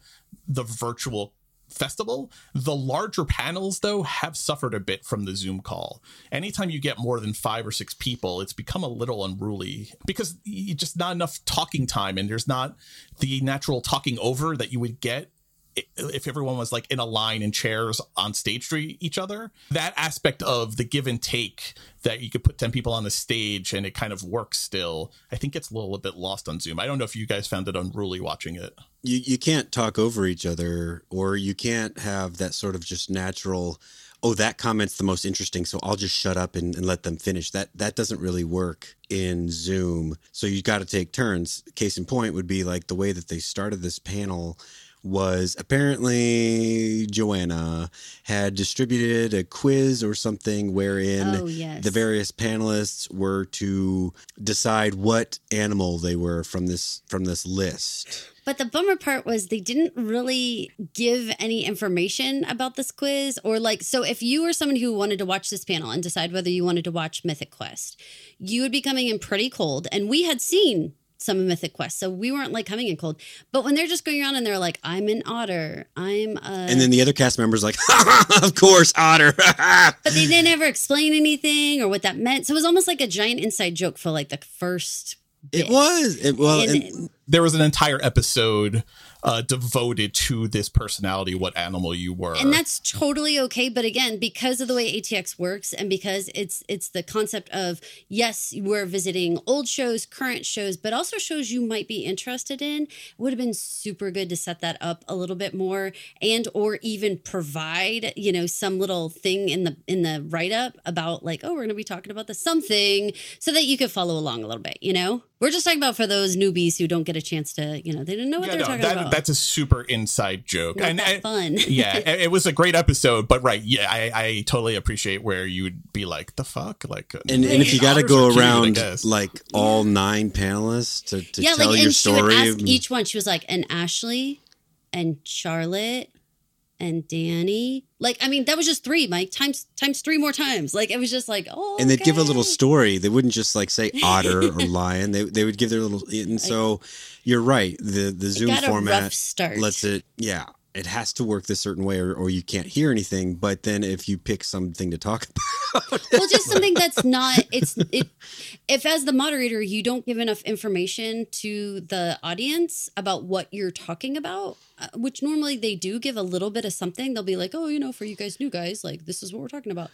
the virtual festival. The larger panels, though, have suffered a bit from the Zoom call. Anytime you get more than five or six people, it's become a little unruly because just not enough talking time, and there's not the natural talking over that you would get if everyone was like in a line in chairs on stage to each other, that aspect of the give and take that you could put 10 people on the stage and it kind of works still, I think it's a little bit lost on Zoom. I don't know if you guys found it unruly watching it. you you can't talk over each other or you can't have that sort of just natural oh that comment's the most interesting so i'll just shut up and, and let them finish that that doesn't really work in zoom so you got to take turns case in point would be like the way that they started this panel was apparently Joanna had distributed a quiz or something wherein Oh, yes. the various panelists were to decide what animal they were from this from this list. But the bummer part was they didn't really give any information about this quiz or like so if you were someone who wanted to watch this panel and decide whether you wanted to watch Mythic Quest, you would be coming in pretty cold and we had seen some of Mythic Quest, so we weren't like coming in cold. But when they're just going around and they're like, "I'm an otter," I'm a, And then the other cast members like, [laughs] of course, Otter. [laughs] but they didn't ever explain anything or what that meant. So it was almost like a giant inside joke for like the first. it was. It, well, And- and, There was an entire episode uh, devoted to this personality, what animal you were. and that's totally okay but again because of the way atx works and because it's it's the concept of yes we're visiting old shows current shows but also shows you might be interested in would have been super good to set that up a little bit more and or even provide you know some little thing in the in the write-up about like oh we're to be talking about the something so that you could follow along a little bit you know we're just talking about for those newbies who don't get a chance to you know they didn't know what yeah, they're no, talking that, about that's a super inside joke. Not and that I- fun. [laughs] yeah, [laughs] it it was a great episode, but right, yeah, I, I totally appreciate where you would be like, the fuck? Like, uh, and, and if you got to go are cute, around like all nine panelists to, to yeah, tell like, your and she would story, ask each one. She was like, and Ashly, and Charlotte, and Danny. Like, I mean, that was just three, Mike. Times times three more times. Like, it was just like, oh, and they'd give a little story. They wouldn't just like say [laughs] otter or lion. They they would give their little. And so you're right. The the Zoom got a rough format lets it. Yeah, it has to work this certain way, or, or you can't hear anything. But then if you pick something to talk [laughs] about, well, just something that's not. It's it. If as the moderator you don't give enough information to the audience about what you're talking about, uh, which normally they do give a little bit of something. They'll be like, oh, you know, for you guys new guys, like this is what we're talking about.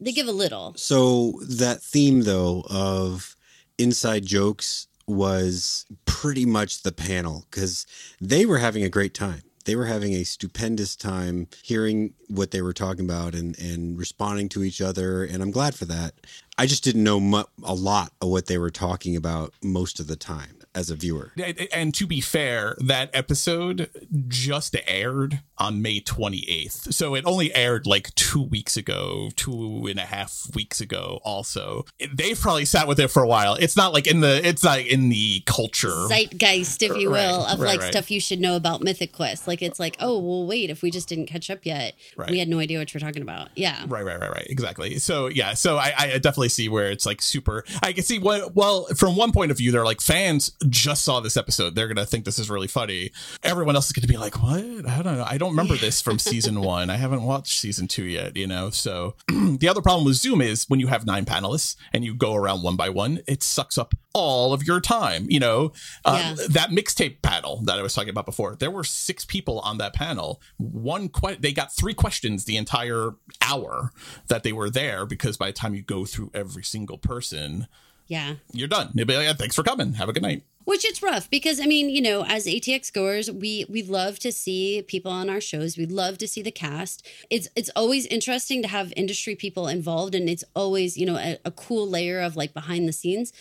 They give a little. So that theme though of inside jokes was pretty much the panel because they were having a great time. They were having a stupendous time hearing what they were talking about and, and responding to each other. And I'm glad for that. I just didn't know mu- a lot of what they were talking about most of the time. As a viewer. And to be fair, that episode just aired on May 28th. So it only aired like two weeks ago, two and a half weeks ago, also. They've probably sat with it for a while. It's not like in the, it's not in the culture. Zeitgeist, if you will, Right, of right, like right. stuff you should know about Mythic Quest. Like it's like, oh, well, wait, if we just didn't catch up yet, Right. we had no idea what you're talking about. Yeah. Right, right, right, right. Exactly. So yeah, so I, I definitely see where it's like super. I can see what. Well, from one point of view, they're like fans just saw this episode. They're gonna think this is really funny. Everyone else is gonna be like, "What? I don't know. I don't remember this from season [laughs] one. I haven't watched season two yet." You know. So [clears throat] the other problem with Zoom is when you have nine panelists and you go around one by one, it sucks up all of your time. You know, uh, Yeah. that mixtape panel that I was talking about before. There were six people on that panel. One que- they got three questions the entire hour that they were there because by the time you go through every single person, Yeah. you're done. They'll be like, "Yeah, "Thanks for coming. Have a good night." Which it's rough because I mean, you know, as ATX goers, we we love to see people on our shows. We love to see the cast. It's it's always interesting to have industry people involved, and it's always you know a, a cool layer of like behind the scenes.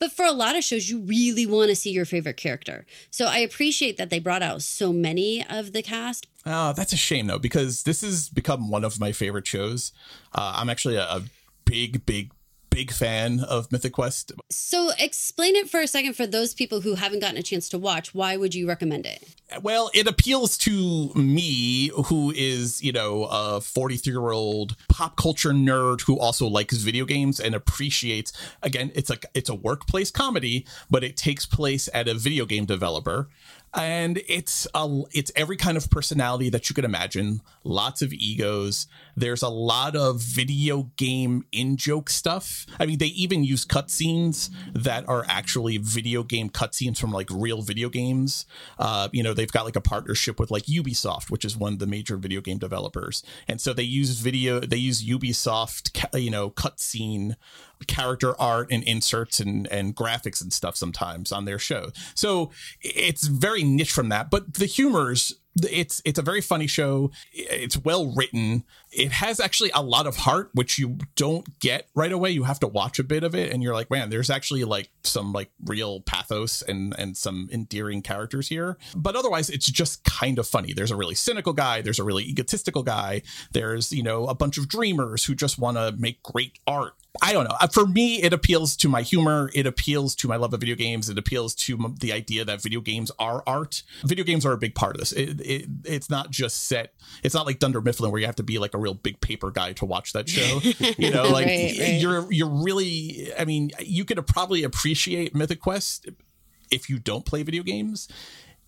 But for a lot of shows, you really want to see your favorite character. So I appreciate that they brought out so many of the cast. Oh, that's a shame though, because this has become one of my favorite shows. Uh, I'm actually a, a big, big, big fan of Mythic Quest. So explain it for a second for those people who haven't gotten a chance to watch. Why would you recommend it? Well, it appeals to me, who is, you know, a 43 year old pop culture nerd who also likes video games and appreciates, again, it's like, it's a workplace comedy, but it takes place at a video game developer. And it's a, it's every kind of personality that you could imagine. Lots of egos. There's a lot of video game in joke stuff. I mean, they even use cutscenes that are actually video game cutscenes from like real video games. Uh, you know, they've got like a partnership with like Ubisoft, which is one of the major video game developers, and so they use video. They use Ubisoft, you know, cutscene character art and inserts and, and graphics and stuff sometimes on their show. So it's very niche from that, but the humors it's it's a very funny show. It's well written. It has actually a lot of heart, which you don't get right away. You have to watch a bit of it, and you're like, man, there's actually like some like real pathos and and some endearing characters here. But otherwise, it's just kind of funny. There's a really cynical guy. There's a really egotistical guy. There's you know a bunch of dreamers who just want to make great art. I don't know. Uh, For me, it appeals to my humor. It appeals to my love of video games. It appeals to the idea that video games are art. Video games are a big part of this. It, it, it's not just set. It's not like Dunder Mifflin where you have to be like a real big paper guy to watch that show. [laughs] You know, like Right, right. you're you're really. I mean, you could probably appreciate Mythic Quest if you don't play video games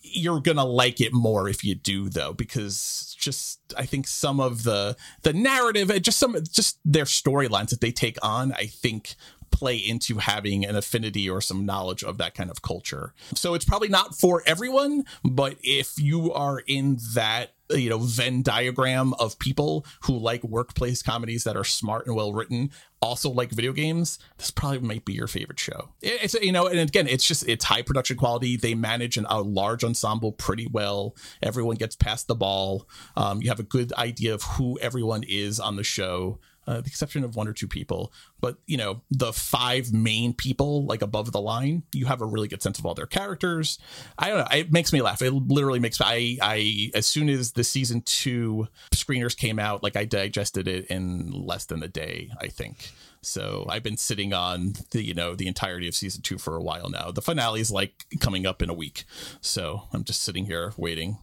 you're gonna like it more if you do though because just i think some of the the narrative and just some just their storylines that they take on i think play into having an affinity or some knowledge of that kind of culture. So it's probably not for everyone but if you are in that you know venn diagram of people who like workplace comedies that are smart and well written also like video games this probably might be your favorite show. It- it's you know and again it's just it's high production quality. They manage an, a large ensemble pretty well. Everyone gets past the ball. Um, you have a good idea of who everyone is on the show uh, the exception of one or two people but you know the five main people like above the line you have a really good sense of all their characters. I don't know it makes me laugh. It literally makes i i as soon as the season two screeners came out like i digested it in less than a day i think. So i've been sitting on the you know the entirety of season two for a while now. The finale is like coming up in a week. So i'm just sitting here waiting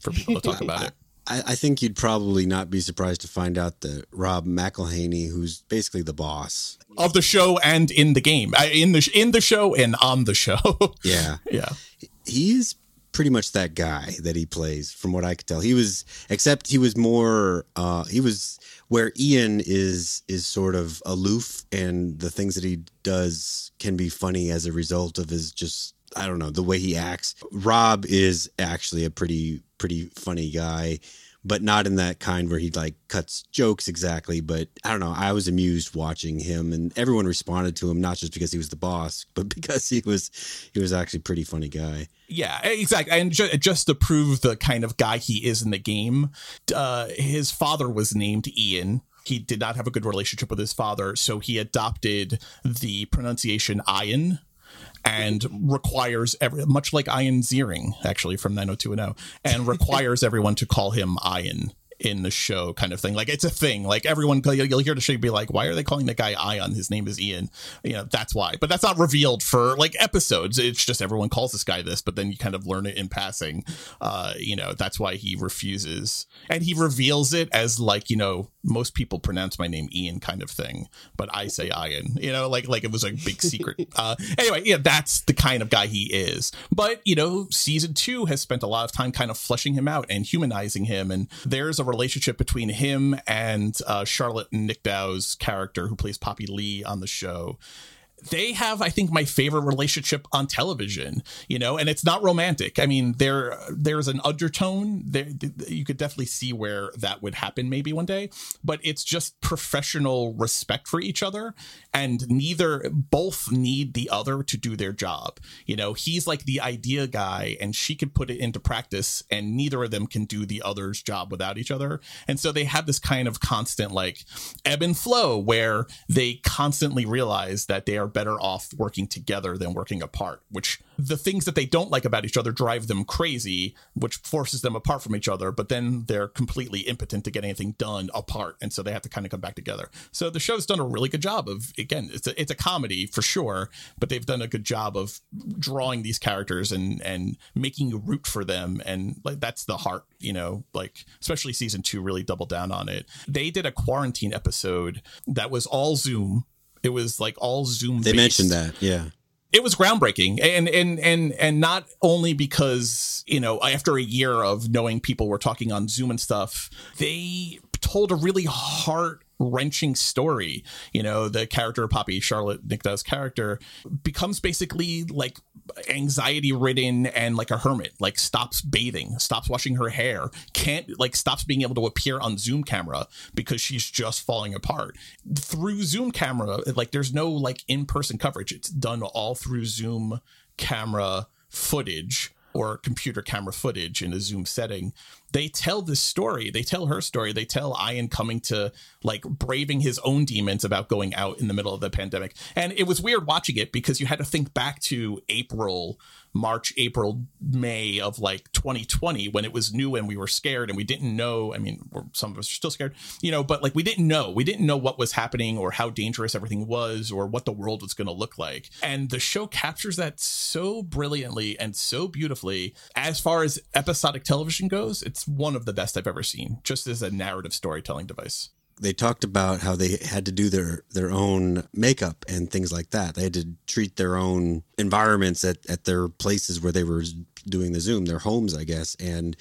for people to talk about it [laughs] I, I think you'd probably not be surprised to find out that Rob McElhenney, who's basically the boss, of the show and in the game. In the in the show and on the show. [laughs] Yeah, yeah. He is pretty much that guy that he plays from what i could tell. He was except he was more uh he was where ian is is sort of aloof and the things that he does can be funny as a result of his just i don't know the way he acts. Rob is actually a pretty pretty funny guy but not in that kind where he like cuts jokes exactly but i don't know i was amused watching him and everyone responded to him not just because he was the boss but [laughs] because he was he was actually pretty funny guy Yeah, exactly. And ju- just to prove the kind of guy he is in the game, uh, his father was named Ian. He did not have a good relationship with his father, so he adopted the pronunciation Ian. And requires every much like Ian Ziering actually from 90210 and requires everyone to call him Ian in the show kind of thing. Like it's a thing. Like everyone, you'll hear the show be like, why are they calling the guy Ion? His name is Ian. You know, that's why. But that's not revealed for like episodes. It's just everyone calls this guy this, but then you kind of learn it in passing. Uh, you know, that's why he refuses. And he reveals it as like, you know, most people pronounce my name Ian kind of thing, but I say Ian, you know, like like it was a big secret. [laughs] uh, anyway, yeah, that's the kind of guy he is. But, you know, season two has spent a lot of time kind of fleshing him out and humanizing him. And there's a relationship between him and uh, Charlotte Nicdao's character, who plays Poppy Lee on the show they have, I think, my favorite relationship on television. You know, and it's not romantic. I mean, there there's an undertone. There, you could definitely see where that would happen maybe one day, but it's just professional respect for each other, and neither both need the other to do their job. You know, he's like the idea guy, and she can put it into practice, and neither of them can do the other's job without each other. And so they have this kind of constant like ebb and flow where they constantly realize that they are better off working together than working apart, which the things that they don't like about each other drive them crazy, which forces them apart from each other, but then they're completely impotent to get anything done apart. And so they have to kind of come back together. So the show's done a really good job of, again, it's a, it's a comedy for sure, but they've done a good job of drawing these characters and, and making you root for them. And like, that's the heart, you know, like, especially season two really doubled down on it. They did a quarantine episode that was all Zoom it was like all Zoom. They mentioned that, yeah. It was groundbreaking, and and and and not only because you know after a year of knowing people were talking on Zoom and stuff, they told a really heart wrenching story. You know, the character Poppy, Charlotte Nicdao's character, becomes basically like anxiety ridden and like a hermit, like stops bathing, stops washing her hair, can't like stops being able to appear on Zoom camera because she's just falling apart. Through Zoom camera, like there's no like in person coverage. It's done all through Zoom camera footage or computer camera footage in a Zoom setting they tell this story. They tell her story. They tell Ian coming to like braving his own demons about going out in the middle of the pandemic. And it was weird watching it because you had to think back to April March, April, May of like 2020 when it was new and we were scared and we didn't know. I mean, some of us are still scared, you know, but like we didn't know. We didn't know what was happening or how dangerous everything was or what the world was going to look like. And the show captures that so brilliantly and so beautifully. As far as episodic television goes, it's one of the best I've ever seen, just as a narrative storytelling device they talked about how they had to do their their own makeup and things like that. They had to treat their own environments at at their places where they were doing the Zoom, their homes, I guess, and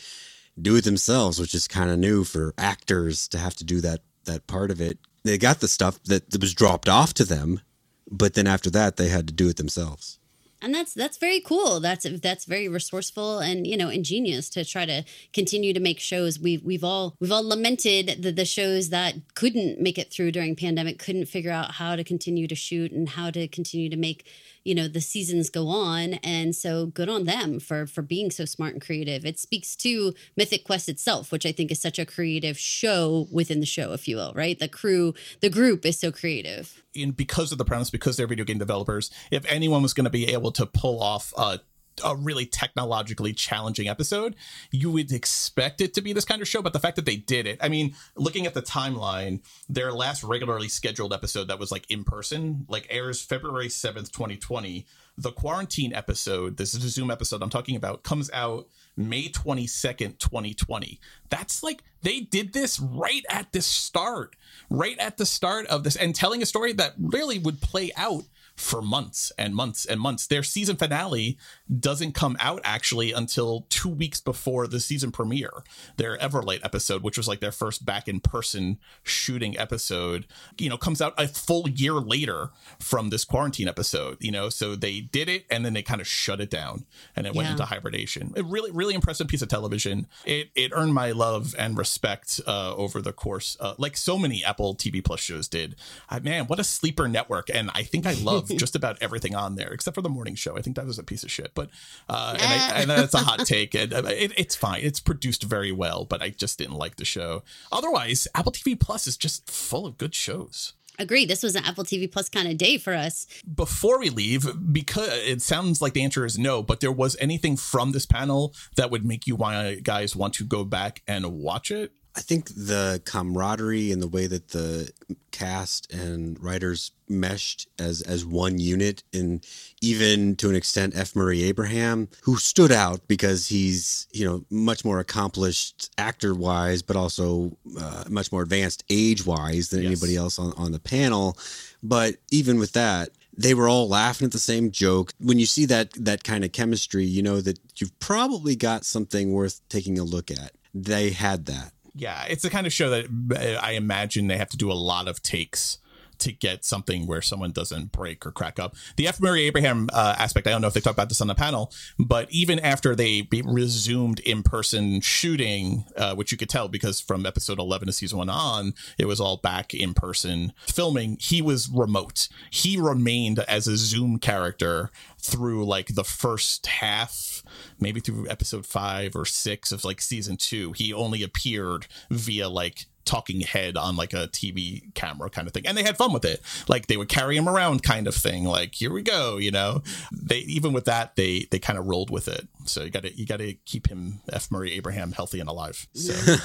do it themselves, which is kind of new for actors to have to do that that part of it. They got the stuff that was dropped off to them, but then after that, they had to do it themselves and that's that's very cool. That's that's very resourceful and you know ingenious to try to continue to make shows. We've we've all we've all lamented the, the shows that couldn't make it through during pandemic couldn't figure out how to continue to shoot and how to continue to make you know the seasons go on. And so good on them for for being so smart and creative. It speaks to mythic quest itself which i think is such a creative show within the show if you will right? The crew the group is so creative. And because of the premise because they're video game developers if anyone was going to be able to pull off a a really technologically challenging episode, you would expect it to be this kind of show. But the fact that they did it, I mean, looking at the timeline, their last regularly scheduled episode that was like in person, like airs February 7th, 2020. The quarantine episode, this is a Zoom episode I'm talking about, comes out May 22nd, 2020. That's like they did this right at the start, right at the start of this, and telling a story that really would play out for months and months and months. Their season finale doesn't come out actually until two weeks before the season premiere. Their Everlight episode, which was like their first back in person shooting episode, you know, comes out a full year later from this quarantine episode, you know, so they did it and then they kind of shut it down and it yeah. went into hibernation. It really, really impressive piece of television. It, it earned my love and respect uh, over the course, uh, like so many Apple TV Plus shows did. I, man, what a sleeper network. And I think I [laughs] love just about everything on there except for the morning show. I think that was a piece of shit, but uh, and, I, and that's a hot [laughs] take. And uh, it, it's fine. It's produced very well, but I just didn't like the show. Otherwise, Apple TV Plus is just full of good shows. Agree. This was an Apple TV Plus kind of day for us. Before we leave, because it sounds like the answer is no, but there was anything from this panel that would make you guys want to go back and watch it? I think the camaraderie and the way that the cast and writers meshed as as one unit, and even to an extent, F. Murray Abraham, who stood out because he's you know much more accomplished actor wise, but also uh, much more advanced age wise than yes. anybody else on on the panel. But even with that, they were all laughing at the same joke. When you see that that kind of chemistry, you know that you've probably got something worth taking a look at. They had that. Yeah, it's the kind of show that uh, I imagine they have to do a lot of takes to get something where someone doesn't break or crack up. The F. Murray Abraham uh, aspect, I don't know if they talked about this on the panel, but even after they resumed in person shooting, uh, which you could tell because from episode 11 of season one on, it was all back in person filming, he was remote. He remained as a Zoom character through like the first half, maybe through episode five or six of like season two. He only appeared via like talking head on like a TV camera kind of thing. And they had fun with it. Like they would carry him around kind of thing. Like, here we go, you know. They even with that, they they kind of rolled with it. So you gotta you gotta keep him F. Murray Abraham healthy and alive. So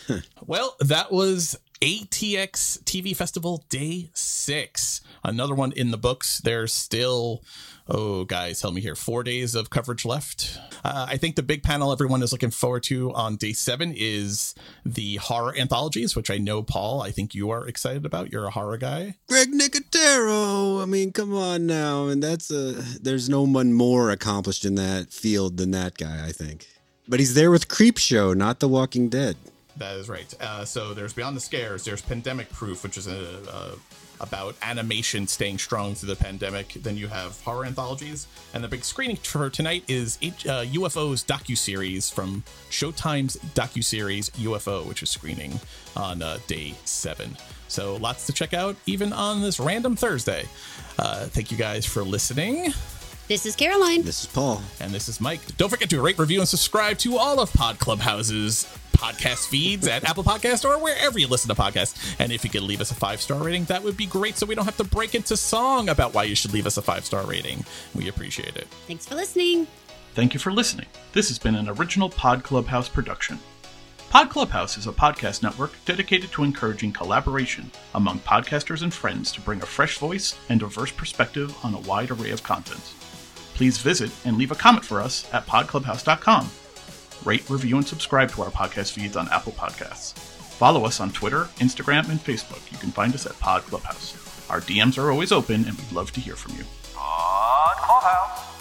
[laughs] well, that was ATX TV Festival Day Six. Another one in the books. There's still oh, guys, help me here. Four days of coverage left. Uh, I think the big panel everyone is looking forward to on day seven is the horror anthologies, which I know, Paul, I think you are excited about. You're a horror guy. Greg Nicotero. I mean, come on now. And that's a, there's no one more accomplished in that field than that guy, I think. But he's there with Creepshow, not The Walking Dead. That is right. Uh, so there's Beyond the Scares, there's Pandemic Proof, which is a, a about animation staying strong through the pandemic. Then you have horror anthologies, and the big screening for tonight is uh, UFO's docu series from Showtime's docu series UFO, which is screening on uh, day seven. So lots to check out, even on this random Thursday. Uh, thank you guys for listening. This is Caroline. This is Paul. And this is Mike. Don't forget to rate, review, and subscribe to all of Pod Clubhouse's podcast feeds at [laughs] Apple Podcast or wherever you listen to podcasts. And if you could leave us a five star rating, that would be great so we don't have to break into song about why you should leave us a five star rating. We appreciate it. Thanks for listening. Thank you for listening. This has been an original Pod Clubhouse production. Pod Clubhouse is a podcast network dedicated to encouraging collaboration among podcasters and friends to bring a fresh voice and diverse perspective on a wide array of content please visit and leave a comment for us at podclubhouse.com. Rate, review, and subscribe to our podcast feeds on Apple Podcasts. Follow us on Twitter, Instagram, and Facebook. You can find us at Pod Clubhouse. Our DMs are always open, and we'd love to hear from you. Pod Clubhouse.